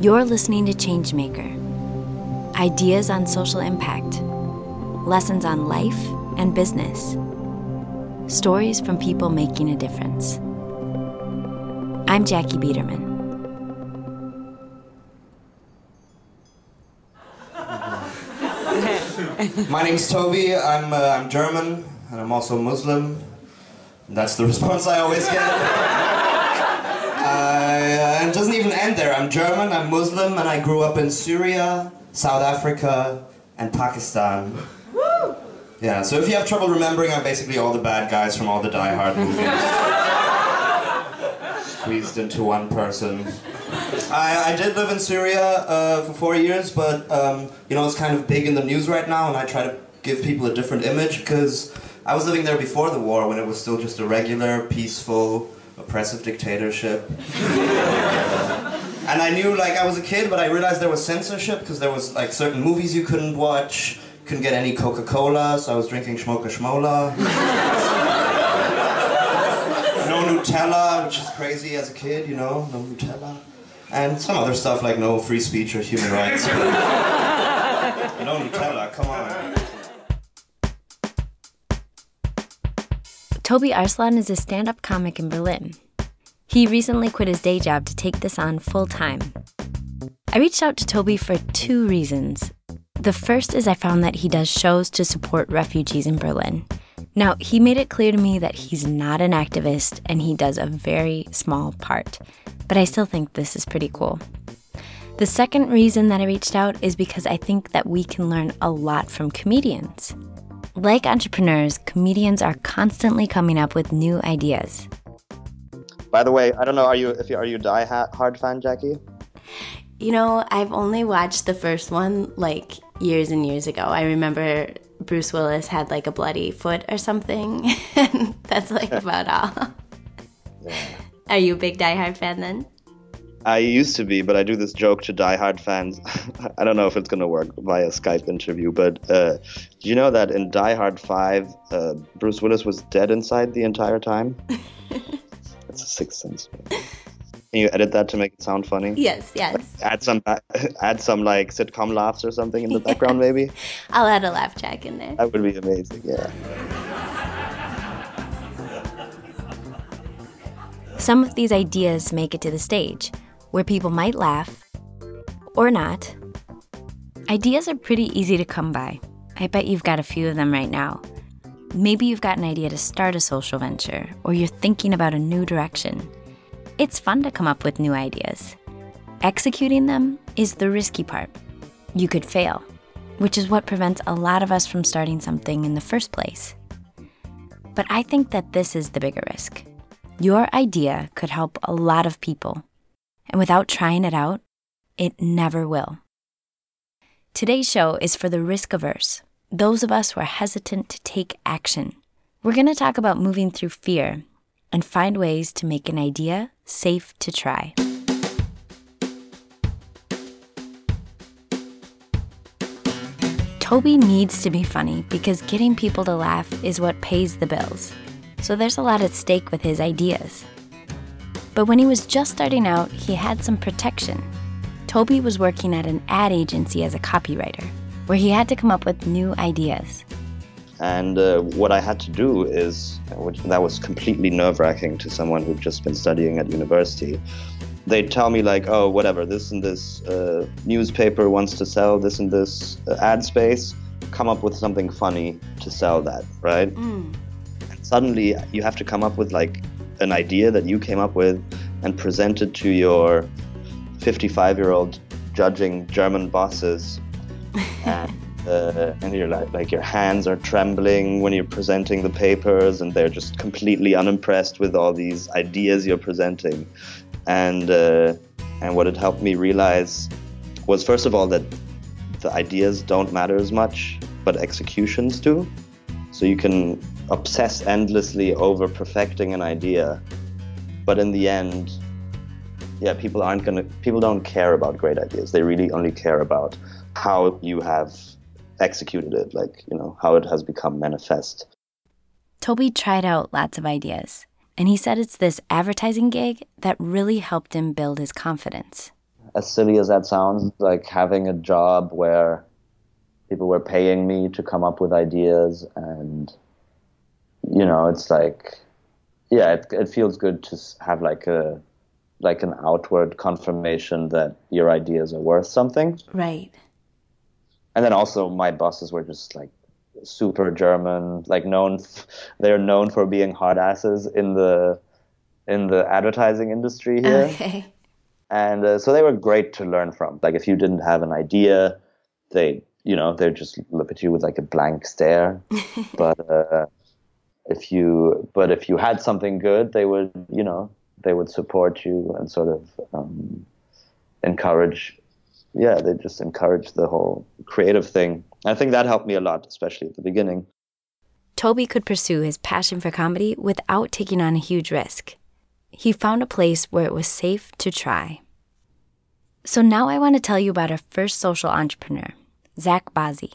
You're listening to Changemaker ideas on social impact, lessons on life and business, stories from people making a difference. I'm Jackie Biederman. My name's Toby. I'm, uh, I'm German, and I'm also Muslim. That's the response I always get. And it doesn't even end there. I'm German, I'm Muslim, and I grew up in Syria, South Africa, and Pakistan. Woo! Yeah, so if you have trouble remembering, I'm basically all the bad guys from all the Die Hard movies. Squeezed into one person. I, I did live in Syria uh, for four years, but um, you know it's kind of big in the news right now, and I try to give people a different image because I was living there before the war when it was still just a regular, peaceful, oppressive dictatorship. and I knew like I was a kid, but I realized there was censorship because there was like certain movies you couldn't watch, couldn't get any Coca-Cola, so I was drinking Schmoka Schmola. no Nutella, which is crazy as a kid, you know, no Nutella. And some other stuff like no free speech or human rights. no Nutella, come on. Toby Arslan is a stand up comic in Berlin. He recently quit his day job to take this on full time. I reached out to Toby for two reasons. The first is I found that he does shows to support refugees in Berlin. Now, he made it clear to me that he's not an activist and he does a very small part, but I still think this is pretty cool. The second reason that I reached out is because I think that we can learn a lot from comedians. Like entrepreneurs, comedians are constantly coming up with new ideas. By the way, I don't know, are you if you are you a Die Hard fan, Jackie? You know, I've only watched the first one like years and years ago. I remember Bruce Willis had like a bloody foot or something, and that's like about all. Yeah. Are you a big Die Hard fan then? I used to be, but I do this joke to Die-Hard fans. I don't know if it's going to work via Skype interview, but uh, do you know that in Die Hard 5, uh, Bruce Willis was dead inside the entire time? That's a sixth sense. Can you edit that to make it sound funny? Yes, yes. Like add some, add some like sitcom laughs or something in the background, maybe. I'll add a laugh track in there. That would be amazing. Yeah. Some of these ideas make it to the stage where people might laugh or not. Ideas are pretty easy to come by. I bet you've got a few of them right now. Maybe you've got an idea to start a social venture, or you're thinking about a new direction. It's fun to come up with new ideas. Executing them is the risky part. You could fail, which is what prevents a lot of us from starting something in the first place. But I think that this is the bigger risk. Your idea could help a lot of people and without trying it out, it never will. Today's show is for the risk averse, those of us who are hesitant to take action. We're going to talk about moving through fear and find ways to make an idea safe to try. Toby needs to be funny because getting people to laugh is what pays the bills. So there's a lot at stake with his ideas. But when he was just starting out, he had some protection. Toby was working at an ad agency as a copywriter, where he had to come up with new ideas. And uh, what I had to do is, which, that was completely nerve wracking to someone who'd just been studying at university. They'd tell me, like, oh, whatever, this and this uh, newspaper wants to sell this and this uh, ad space, come up with something funny to sell that, right? Mm. And suddenly you have to come up with, like, an idea that you came up with and presented to your 55 year old judging German bosses. and, uh, and you're like, like your hands are trembling when you're presenting the papers, and they're just completely unimpressed with all these ideas you're presenting. And uh, and what it helped me realize was first of all that the ideas don't matter as much, but executions do. So you can obsess endlessly over perfecting an idea, but in the end, yeah, people aren't gonna. People don't care about great ideas. They really only care about how you have executed it, like you know how it has become manifest. Toby tried out lots of ideas, and he said it's this advertising gig that really helped him build his confidence. as silly as that sounds, like having a job where people were paying me to come up with ideas and you know it's like yeah it, it feels good to have like a like an outward confirmation that your ideas are worth something Right. and then also my bosses were just like super german like known f- they're known for being hard asses in the in the advertising industry here Okay. and uh, so they were great to learn from like if you didn't have an idea they you know they'd just look at you with like a blank stare but uh, if you but if you had something good they would you know they would support you and sort of um, encourage yeah they just encourage the whole creative thing i think that helped me a lot especially at the beginning Toby could pursue his passion for comedy without taking on a huge risk. He found a place where it was safe to try. So now I want to tell you about our first social entrepreneur, Zach Bazzi.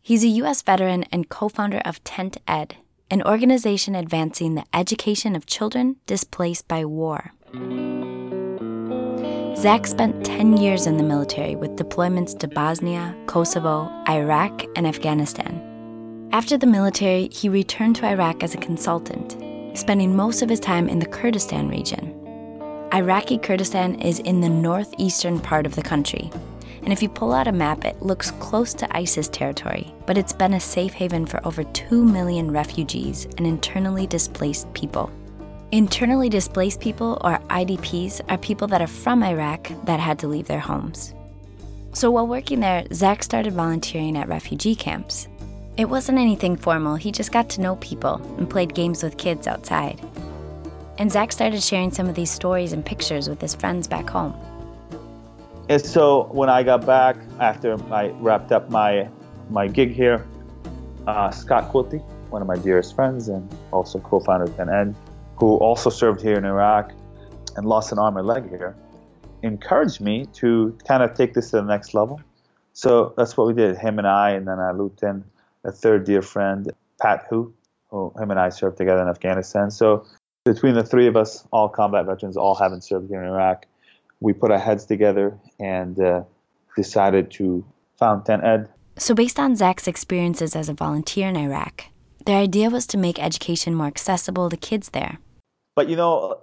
He's a U.S. veteran and co founder of Tent Ed, an organization advancing the education of children displaced by war. Zach spent 10 years in the military with deployments to Bosnia, Kosovo, Iraq, and Afghanistan. After the military, he returned to Iraq as a consultant, spending most of his time in the Kurdistan region. Iraqi Kurdistan is in the northeastern part of the country. And if you pull out a map, it looks close to ISIS territory, but it's been a safe haven for over 2 million refugees and internally displaced people. Internally displaced people, or IDPs, are people that are from Iraq that had to leave their homes. So while working there, Zach started volunteering at refugee camps. It wasn't anything formal, he just got to know people and played games with kids outside. And Zach started sharing some of these stories and pictures with his friends back home. And so when I got back after I wrapped up my my gig here, uh, Scott Quilty, one of my dearest friends and also co-founder of Ed, who also served here in Iraq and lost an arm or leg here, encouraged me to kind of take this to the next level. So that's what we did. Him and I, and then I looped in a third dear friend, Pat Hu, who him and I served together in Afghanistan. So between the three of us, all combat veterans, all having served here in Iraq, we put our heads together and uh, decided to found Tent Ed. So, based on Zach's experiences as a volunteer in Iraq, their idea was to make education more accessible to kids there. But you know,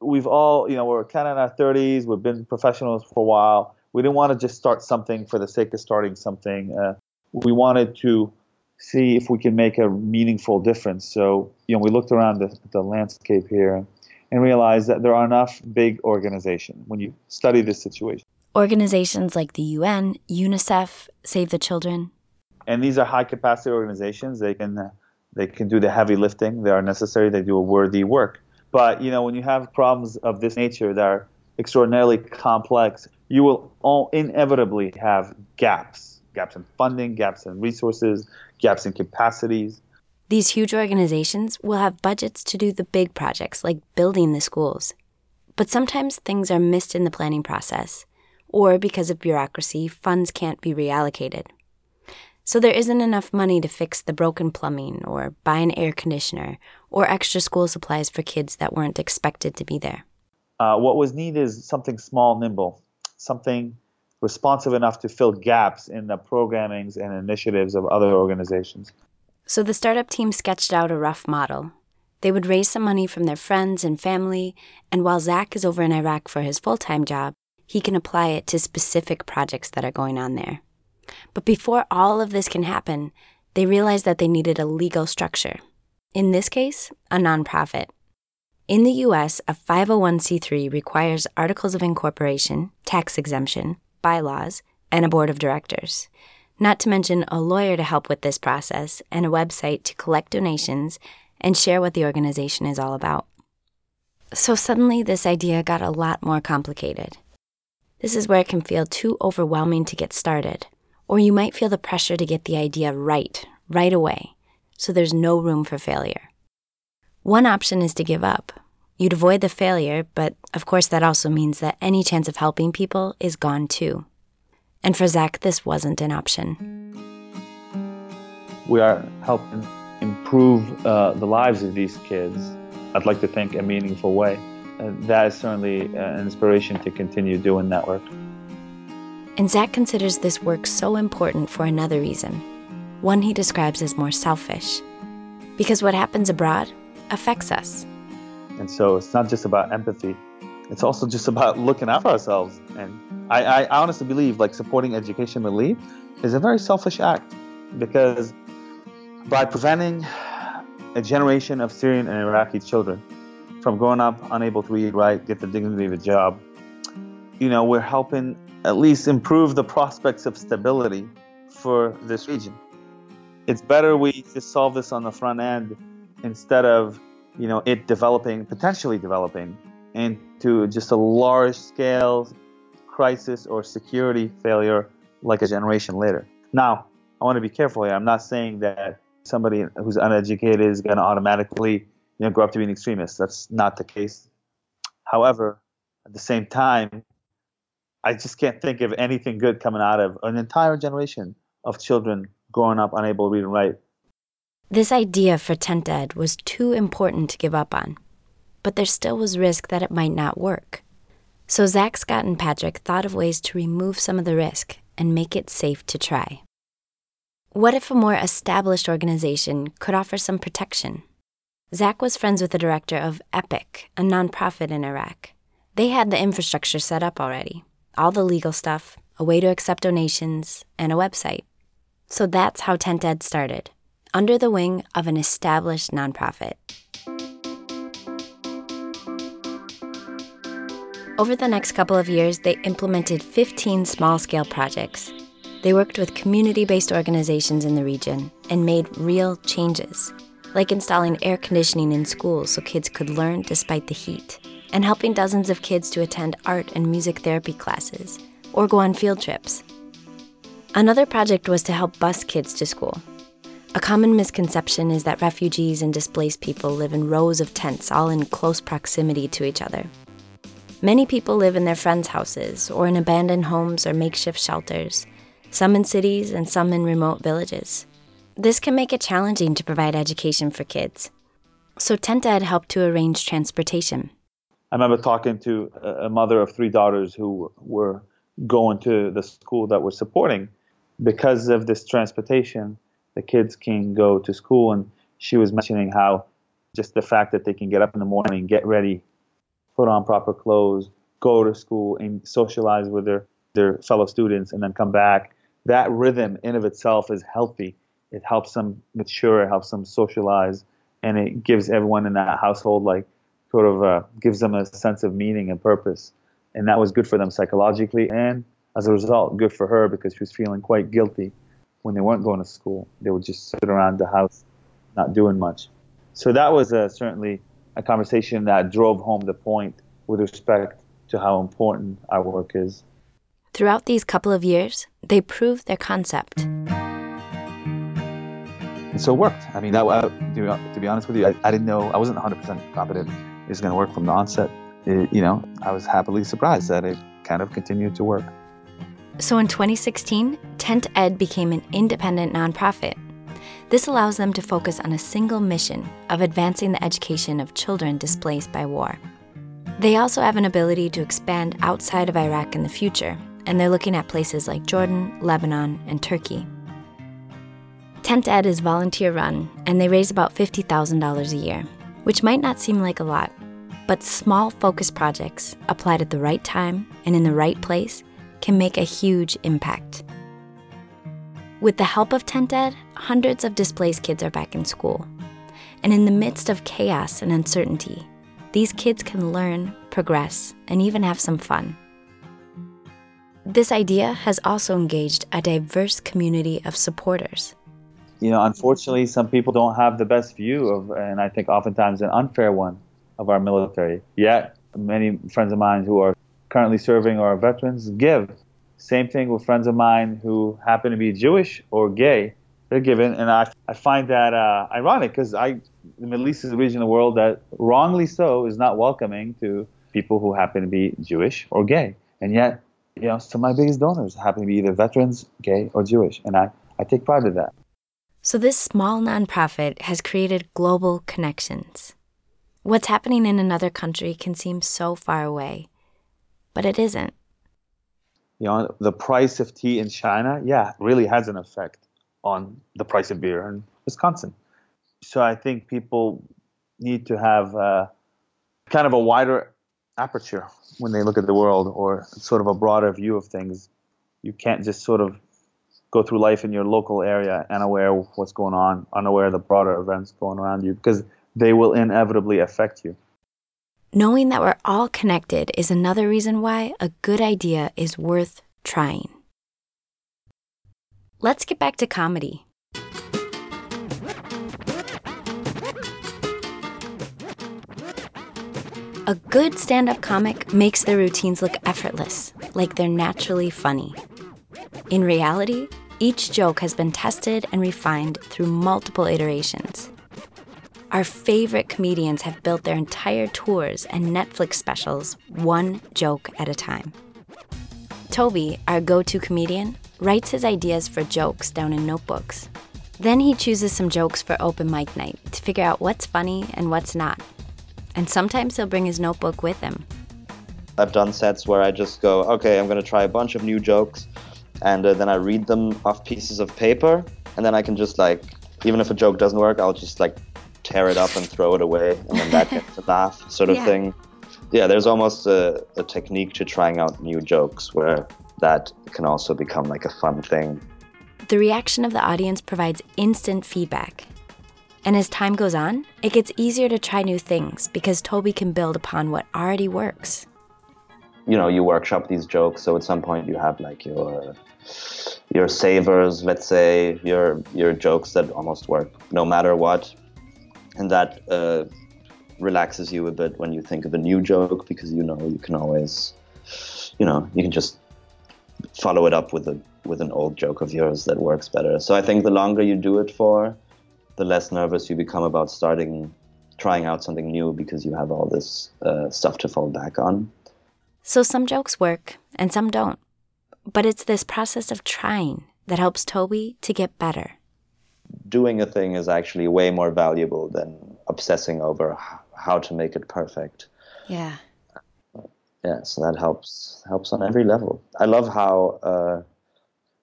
we've all, you know, we're kind of in our 30s. We've been professionals for a while. We didn't want to just start something for the sake of starting something. Uh, we wanted to see if we can make a meaningful difference. So, you know, we looked around the, the landscape here and realize that there are enough big organizations when you study this situation. Organizations like the UN, UNICEF, Save the Children. And these are high capacity organizations. They can uh, they can do the heavy lifting. They are necessary. They do a worthy work. But you know, when you have problems of this nature that are extraordinarily complex, you will all inevitably have gaps, gaps in funding, gaps in resources, gaps in capacities. These huge organizations will have budgets to do the big projects like building the schools. But sometimes things are missed in the planning process, or because of bureaucracy, funds can't be reallocated. So there isn't enough money to fix the broken plumbing, or buy an air conditioner, or extra school supplies for kids that weren't expected to be there. Uh, what was needed is something small, nimble, something responsive enough to fill gaps in the programmings and initiatives of other organizations. So the startup team sketched out a rough model. They would raise some money from their friends and family, and while Zach is over in Iraq for his full time job, he can apply it to specific projects that are going on there. But before all of this can happen, they realized that they needed a legal structure. In this case, a nonprofit. In the US, a 501c3 requires articles of incorporation, tax exemption, bylaws, and a board of directors. Not to mention a lawyer to help with this process and a website to collect donations and share what the organization is all about. So suddenly, this idea got a lot more complicated. This is where it can feel too overwhelming to get started, or you might feel the pressure to get the idea right, right away, so there's no room for failure. One option is to give up. You'd avoid the failure, but of course, that also means that any chance of helping people is gone too. And for Zach, this wasn't an option. We are helping improve uh, the lives of these kids. I'd like to think a meaningful way. Uh, that is certainly an inspiration to continue doing that work. And Zach considers this work so important for another reason, one he describes as more selfish. Because what happens abroad affects us. And so it's not just about empathy, it's also just about looking out for ourselves. And I, I honestly believe like supporting education relief is a very selfish act because by preventing a generation of Syrian and Iraqi children from growing up unable to read, write, get the dignity of a job, you know, we're helping at least improve the prospects of stability for this region. It's better we just solve this on the front end instead of, you know, it developing, potentially developing into just a large scale crisis or security failure like a generation later. Now, I want to be careful here. I'm not saying that somebody who's uneducated is going to automatically you know, grow up to be an extremist. That's not the case. However, at the same time, I just can't think of anything good coming out of an entire generation of children growing up unable to read and write. This idea for tent ed was too important to give up on, but there still was risk that it might not work. So Zach, Scott, and Patrick thought of ways to remove some of the risk and make it safe to try. What if a more established organization could offer some protection? Zach was friends with the director of EPIC, a nonprofit in Iraq. They had the infrastructure set up already all the legal stuff, a way to accept donations, and a website. So that's how Tent Ed started, under the wing of an established nonprofit. Over the next couple of years, they implemented 15 small scale projects. They worked with community based organizations in the region and made real changes, like installing air conditioning in schools so kids could learn despite the heat, and helping dozens of kids to attend art and music therapy classes or go on field trips. Another project was to help bus kids to school. A common misconception is that refugees and displaced people live in rows of tents all in close proximity to each other. Many people live in their friends' houses or in abandoned homes or makeshift shelters, some in cities and some in remote villages. This can make it challenging to provide education for kids. So Tent Ed helped to arrange transportation. I remember talking to a mother of three daughters who were going to the school that we're supporting. Because of this transportation, the kids can go to school, and she was mentioning how just the fact that they can get up in the morning, and get ready, put on proper clothes, go to school, and socialize with their, their fellow students, and then come back. That rhythm in of itself is healthy. It helps them mature, it helps them socialize, and it gives everyone in that household like sort of uh, gives them a sense of meaning and purpose. And that was good for them psychologically, and as a result, good for her because she was feeling quite guilty when they weren't going to school. They would just sit around the house, not doing much. So that was uh, certainly a conversation that drove home the point with respect to how important our work is. Throughout these couple of years, they proved their concept. And so it worked. I mean, that, uh, to, be honest with you, I, I didn't know, I wasn't 100% confident it was going to work from the onset. It, you know, I was happily surprised that it kind of continued to work. So in 2016, Tent Ed became an independent nonprofit this allows them to focus on a single mission of advancing the education of children displaced by war. They also have an ability to expand outside of Iraq in the future, and they're looking at places like Jordan, Lebanon, and Turkey. Tent Ed is volunteer run, and they raise about $50,000 a year, which might not seem like a lot, but small focus projects applied at the right time and in the right place can make a huge impact. With the help of Tent Ed, hundreds of displaced kids are back in school. And in the midst of chaos and uncertainty, these kids can learn, progress, and even have some fun. This idea has also engaged a diverse community of supporters. You know, unfortunately, some people don't have the best view of, and I think oftentimes an unfair one, of our military. Yet, many friends of mine who are currently serving or are veterans give same thing with friends of mine who happen to be Jewish or gay. They're given, and I, I find that uh, ironic because I the Middle East is a region of the world that, wrongly so, is not welcoming to people who happen to be Jewish or gay, and yet, you know, some of my biggest donors happen to be either veterans, gay, or Jewish, and I, I take pride in that. So this small nonprofit has created global connections. What's happening in another country can seem so far away, but it isn't You know, the price of tea in China, yeah, really has an effect on the price of beer in Wisconsin. So I think people need to have uh, kind of a wider aperture when they look at the world or sort of a broader view of things. You can't just sort of go through life in your local area unaware of what's going on, unaware of the broader events going around you, because they will inevitably affect you. Knowing that we're all connected is another reason why a good idea is worth trying. Let's get back to comedy. A good stand up comic makes their routines look effortless, like they're naturally funny. In reality, each joke has been tested and refined through multiple iterations. Our favorite comedians have built their entire tours and Netflix specials one joke at a time. Toby, our go to comedian, writes his ideas for jokes down in notebooks. Then he chooses some jokes for open mic night to figure out what's funny and what's not. And sometimes he'll bring his notebook with him. I've done sets where I just go, okay, I'm going to try a bunch of new jokes, and uh, then I read them off pieces of paper, and then I can just like, even if a joke doesn't work, I'll just like tear it up and throw it away, and then that gets a laugh, sort of Yeah. thing. Yeah, there's almost a, a technique to trying out new jokes where that can also become like a fun thing. The reaction of the audience provides instant feedback. And as time goes on, it gets easier to try new things because Toby can build upon what already works. you know you workshop these jokes so at some point you have like your your savers let's say your your jokes that almost work no matter what and that uh, relaxes you a bit when you think of a new joke because you know you can always you know you can just follow it up with a with an old joke of yours that works better so i think the longer you do it for the less nervous you become about starting trying out something new because you have all this uh, stuff to fall back on So some jokes work and some don't. But it's this process of trying that helps Toby to get better. Doing a thing is actually way more valuable than obsessing over how to make it perfect. Yeah. Yeah, so that helps helps on every level. I love how uh,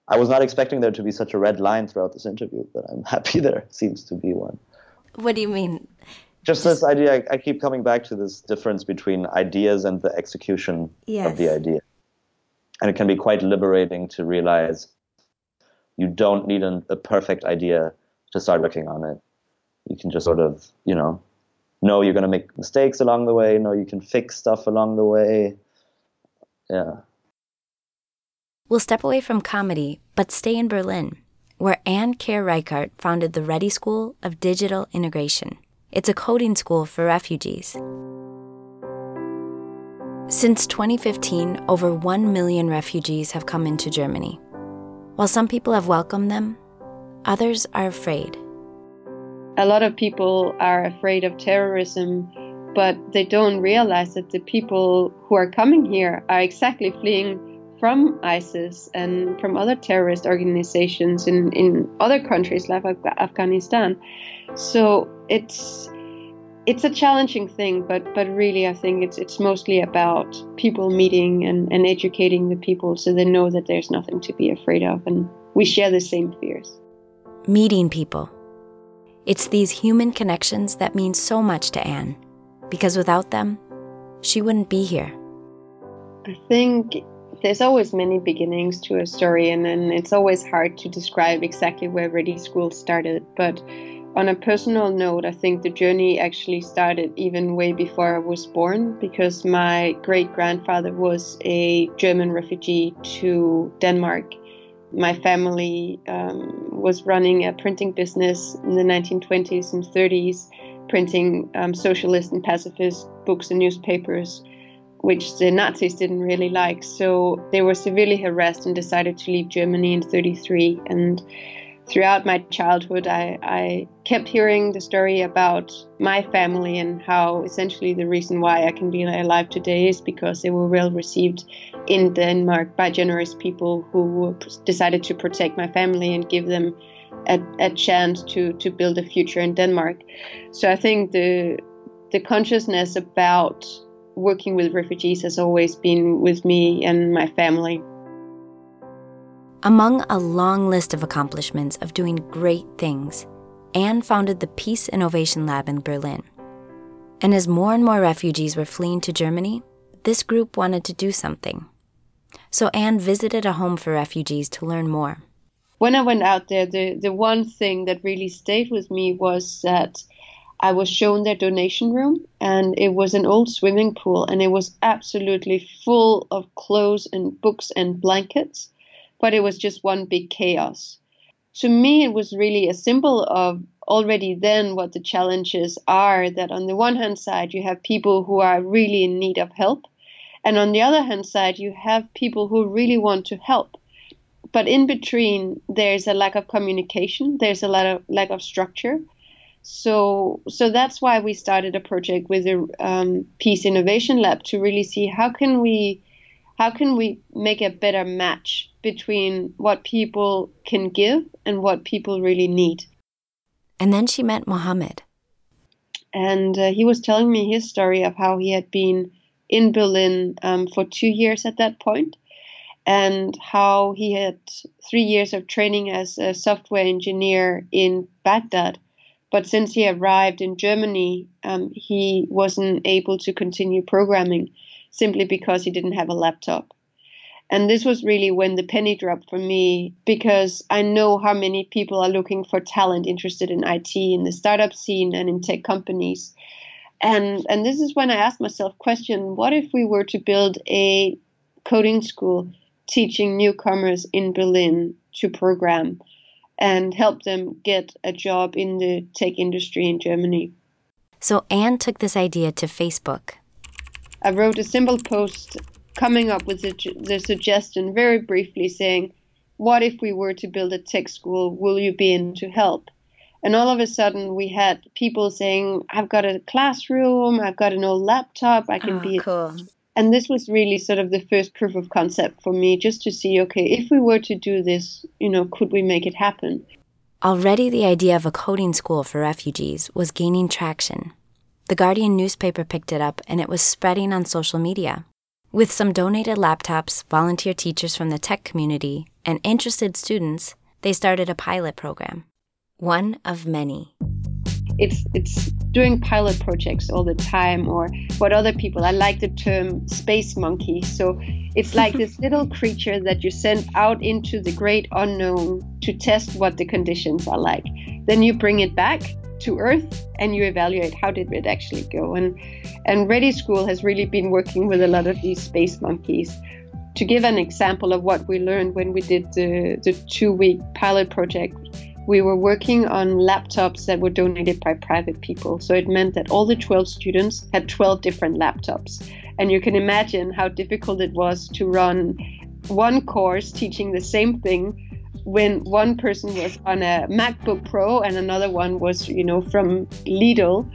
I was not expecting there to be such a red line throughout this interview, but I'm happy there seems to be one. What do you mean? Just this idea, I, I keep coming back to this difference between ideas and the execution of the Yes. idea, and it can be quite liberating to realize you don't need an, a perfect idea to start working on it. You can just sort of, you know, know you're going to make mistakes along the way. Know you can fix stuff along the way. Yeah. We'll step away from comedy, but stay in Berlin, where Anne Kjær Riechert founded the ReDI School of Digital Integration. It's a coding school for refugees. Since 2015, over 1 million refugees have come into Germany. While some people have welcomed them, others are afraid. a lot of people are afraid of terrorism, but they don't realize that the people who are coming here are exactly fleeing from ISIS and from other terrorist organizations in, in other countries like Af- Afghanistan. So it's it's a challenging thing, but but really I think it's it's mostly about people meeting and, and educating the people so they know that there's nothing to be afraid of and we share the same fears. Meeting people. It's these human connections that mean so much to Anne, because without them, she wouldn't be here. I think there's always many beginnings to a story, and then it's always hard to describe exactly where ReDI School started. But on a personal note, I think the journey actually started even way before I was born because my great grandfather was a German refugee to Denmark. My family um, was running a printing business in the 1920s and 30s, printing um, socialist and pacifist books and newspapers which the Nazis didn't really like. So they were severely harassed and decided to leave Germany in 33. And throughout my childhood, I, I kept hearing the story about my family and how essentially the reason why I can be alive today is because they were well received in Denmark by generous people who decided to protect my family and give them a, a chance to, to build a future in Denmark. So I think the the consciousness about working with refugees has always been with me and my family. Among a long list of accomplishments of doing great things, Anne founded the Peace Innovation Lab in Berlin. And as more and more refugees were fleeing to Germany, this group wanted to do something. So Anne visited a home for refugees to learn more. When I went out there, the, the one thing that really stayed with me was that I was shown their donation room, and it was an old swimming pool, and it was absolutely full of clothes and books and blankets, but it was just one big chaos. To me, it was really a symbol of already then what the challenges are that on the one hand side, you have people who are really in need of help, and on the other hand side, you have people who really want to help. But in between, there's a lack of communication, there's a lot of lack of structure so so that's why we started a project with the um, Peace Innovation Lab to really see how can we how can we make a better match between what people can give and what people really need. And then she met Mohammed. And uh, he was telling me his story of how he had been in Berlin um, for two years at that point, and how he had three years of training as a software engineer in Baghdad but since he arrived in Germany, um, he wasn't able to continue programming simply because he didn't have a laptop. And this was really when the penny dropped for me because I know how many people are looking for talent interested in IT in the startup scene and in tech companies. And and this is when I asked myself question, what if we were to build a coding school teaching newcomers in Berlin to program? and help them get a job in the tech industry in Germany. So Anne took this idea to Facebook. I wrote a simple post coming up with the, the suggestion very briefly saying, What if we were to build a tech school? Will you be in to help? And all of a sudden, we had people saying, I've got a classroom, I've got an old laptop, I can oh, be cool. And this was really sort of the first proof of concept for me just to see okay if we were to do this you know could we make it happen? Already the idea of a coding school for refugees was gaining traction. The guardian newspaper picked it up and it was spreading on social media. With some donated laptops volunteer teachers from the tech community and interested students they started a pilot program one of many. It's it's doing pilot projects all the time or what other people i like the term space monkey. So it's like this little creature that you send out into the great unknown to test what the conditions are like. Then you bring it back to earth and you evaluate how did it actually go. And and ReDI school has really been working with a lot of these space monkeys. To give an example of what we learned when we did the, the two week pilot project we were working on laptops that were donated by private people. So it meant that all the 12 students had 12 different laptops. And you can imagine how difficult it was to run one course teaching the same thing when one person was on a MacBook Pro and another one was, you know, from Lidl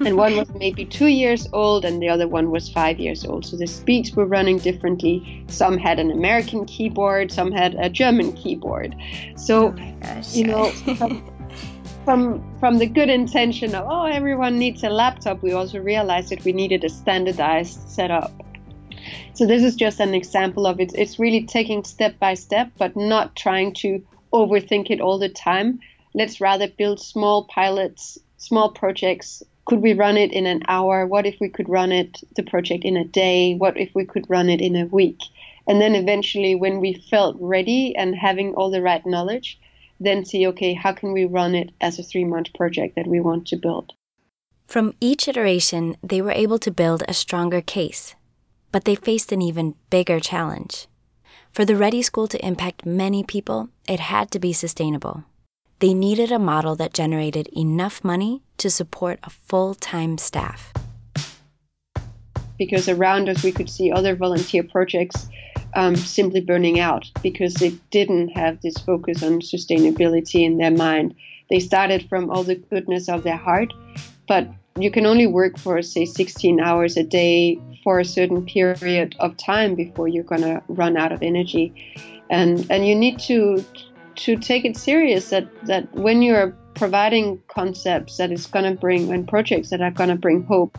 and one was maybe two years old and the other one was five years old. So the speeds were running differently. Some had an American keyboard, some had a German keyboard. So, oh gosh, you know, from, from, from the good intention of oh everyone needs a laptop, we also realized that we needed a standardized setup. So this is just an example of it. It's really taking step by step, but not trying to overthink it all the time. Let's rather build small pilots, small projects could we run it in an hour? What if we could run it, the project, in a day? What if we could run it in a week? And then eventually, when we felt ready and having all the right knowledge, then see, okay, how can we run it as a three month project that we want to build? From each iteration, they were able to build a stronger case, but they faced an even bigger challenge. For the ReDI School to impact many people, it had to be sustainable. They needed a model that generated enough money to support a full time staff. Because around us, we could see other volunteer projects um, simply burning out because they didn't have this focus on sustainability in their mind. They started from all the goodness of their heart, but you can only work for, say, 16 hours a day for a certain period of time before you're going to run out of energy. And, and you need to to take it serious that that when you're providing concepts that is going to bring and projects that are going to bring hope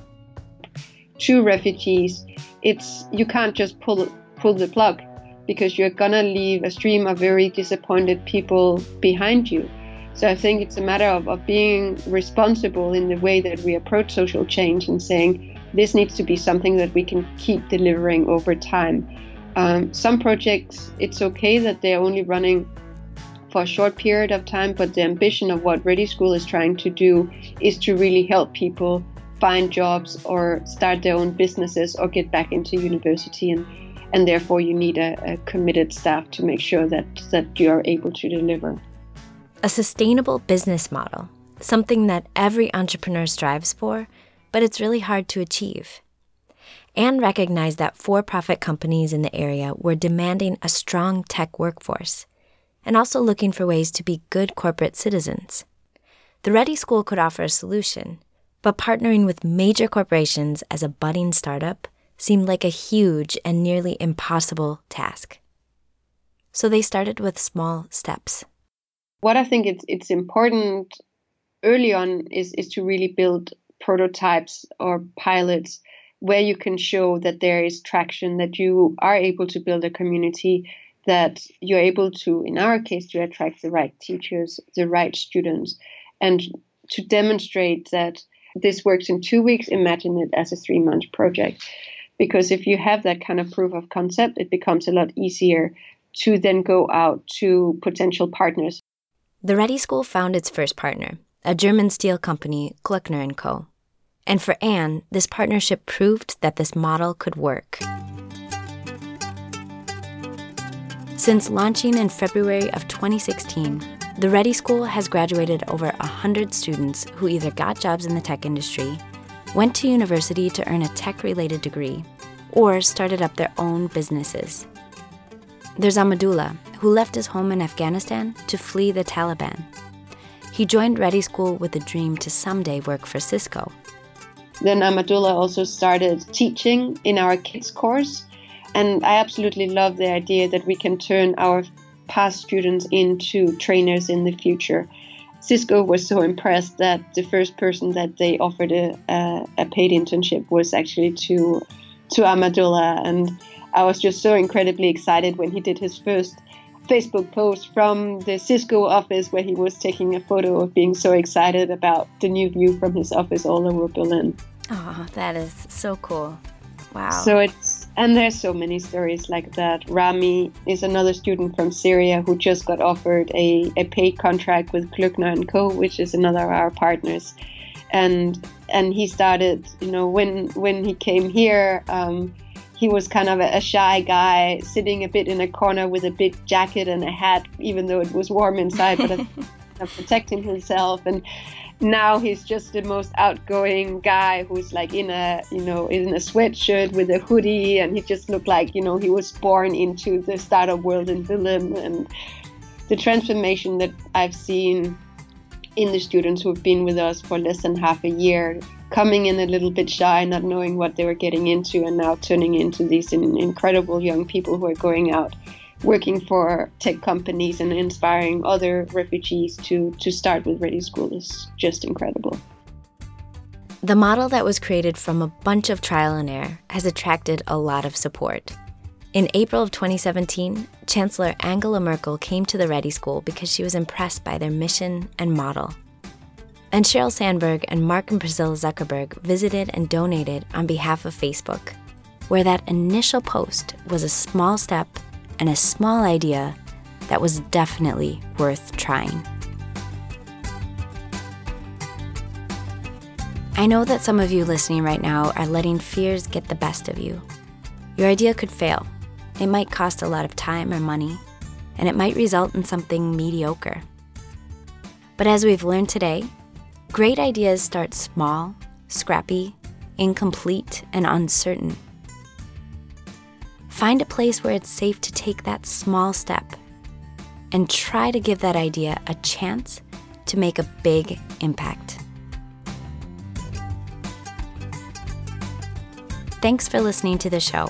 to refugees it's you can't just pull pull the plug because you're gonna leave a stream of very disappointed people behind you. So I think it's a matter of, of being responsible in the way that we approach social change and saying this needs to be something that we can keep delivering over time. Um, some projects, it's okay that they're only running for a short period of time, but the ambition of what ReDI School is trying to do is to really help people find jobs or start their own businesses or get back into university and and therefore you need a, a committed staff to make sure that that you are able to deliver. A sustainable business model something that every entrepreneur strives for but it's really hard to achieve. Anne recognized that for profit companies in the area were demanding a strong tech workforce and also looking for ways to be good corporate citizens. The ReDI School could offer a solution, but partnering with major corporations as a budding startup seemed like a huge and nearly impossible task. So they started with small steps. What I think it's it's important early on is is to really build prototypes or pilots where you can show that there is traction, that you are able to build a community, that you're able to, in our case, to attract the right teachers, the right students, and to demonstrate that this works in two weeks, imagine it as a three month project. Because if you have that kind of proof of concept, it becomes a lot easier to then go out to potential partners. The ReDI School found its first partner, a German steel company, Klöckner & Co. And for Anne, this partnership proved that this model could work. Since launching in February of 2016, the ReDI School has graduated over 100 students who either got jobs in the tech industry, went to university to earn a tech related degree, or started up their own businesses. There's Ahmadullah, who left his home in Afghanistan to flee the Taliban. He joined ReDI School with a dream to someday work for Cisco. Then Ahmadullah also started teaching in our kids course. And I absolutely love the idea that we can turn our past students into trainers in the future. Cisco was so impressed that the first person that they offered a, a, a paid internship was actually to to Ahmadullah, and I was just so incredibly excited when he did his first Facebook post from the Cisco office where he was taking a photo of being so excited about the new view from his office all over Berlin. Oh, that is so cool. Wow. So it's and there's so many stories like that. Rami is another student from Syria who just got offered a, a paid contract with Klöckner and Co, which is another of our partners. And and he started, you know, when when he came here, um, he was kind of a, a, shy guy, sitting a bit in a corner with a big jacket and a hat, even though it was warm inside, but protecting himself. And now he's just the most outgoing guy who's like in a you know in a sweatshirt with a hoodie and he just looked like you know he was born into the startup world in Berlin. And the transformation that I've seen in the students who have been with us for less than half a year coming in a little bit shy not knowing what they were getting into and now turning into these incredible young people who are going out working for tech companies and inspiring other refugees to, to start with ReDI School is just incredible. The model that was created from a bunch of trial and error has attracted a lot of support. In April of 2017, Chancellor Angela Merkel came to the ReDI School because she was impressed by their mission and model. And Sheryl Sandberg and Mark and Priscilla Zuckerberg visited and donated on behalf of Facebook, where that initial post was a small step and a small idea that was definitely worth trying. I know that some of you listening right now are letting fears get the best of you. Your idea could fail. It might cost a lot of time or money, and it might result in something mediocre. But as we've learned today, great ideas start small, scrappy, incomplete, and uncertain. Find a place where it's safe to take that small step and try to give that idea a chance to make a big impact. Thanks for listening to the show.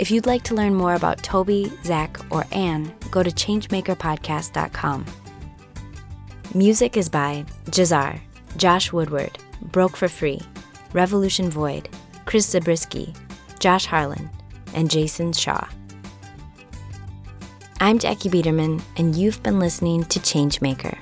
If you'd like to learn more about Toby, Zach, or Anne, go to changemakerpodcast.com. Music is by Jahzzar, Josh Woodward, Broke for Free, Revolution Void, Chris Zabriskie, Josh Harlan, and Jason Shaw. I'm Jackie Biederman, and you've been listening to Changemaker.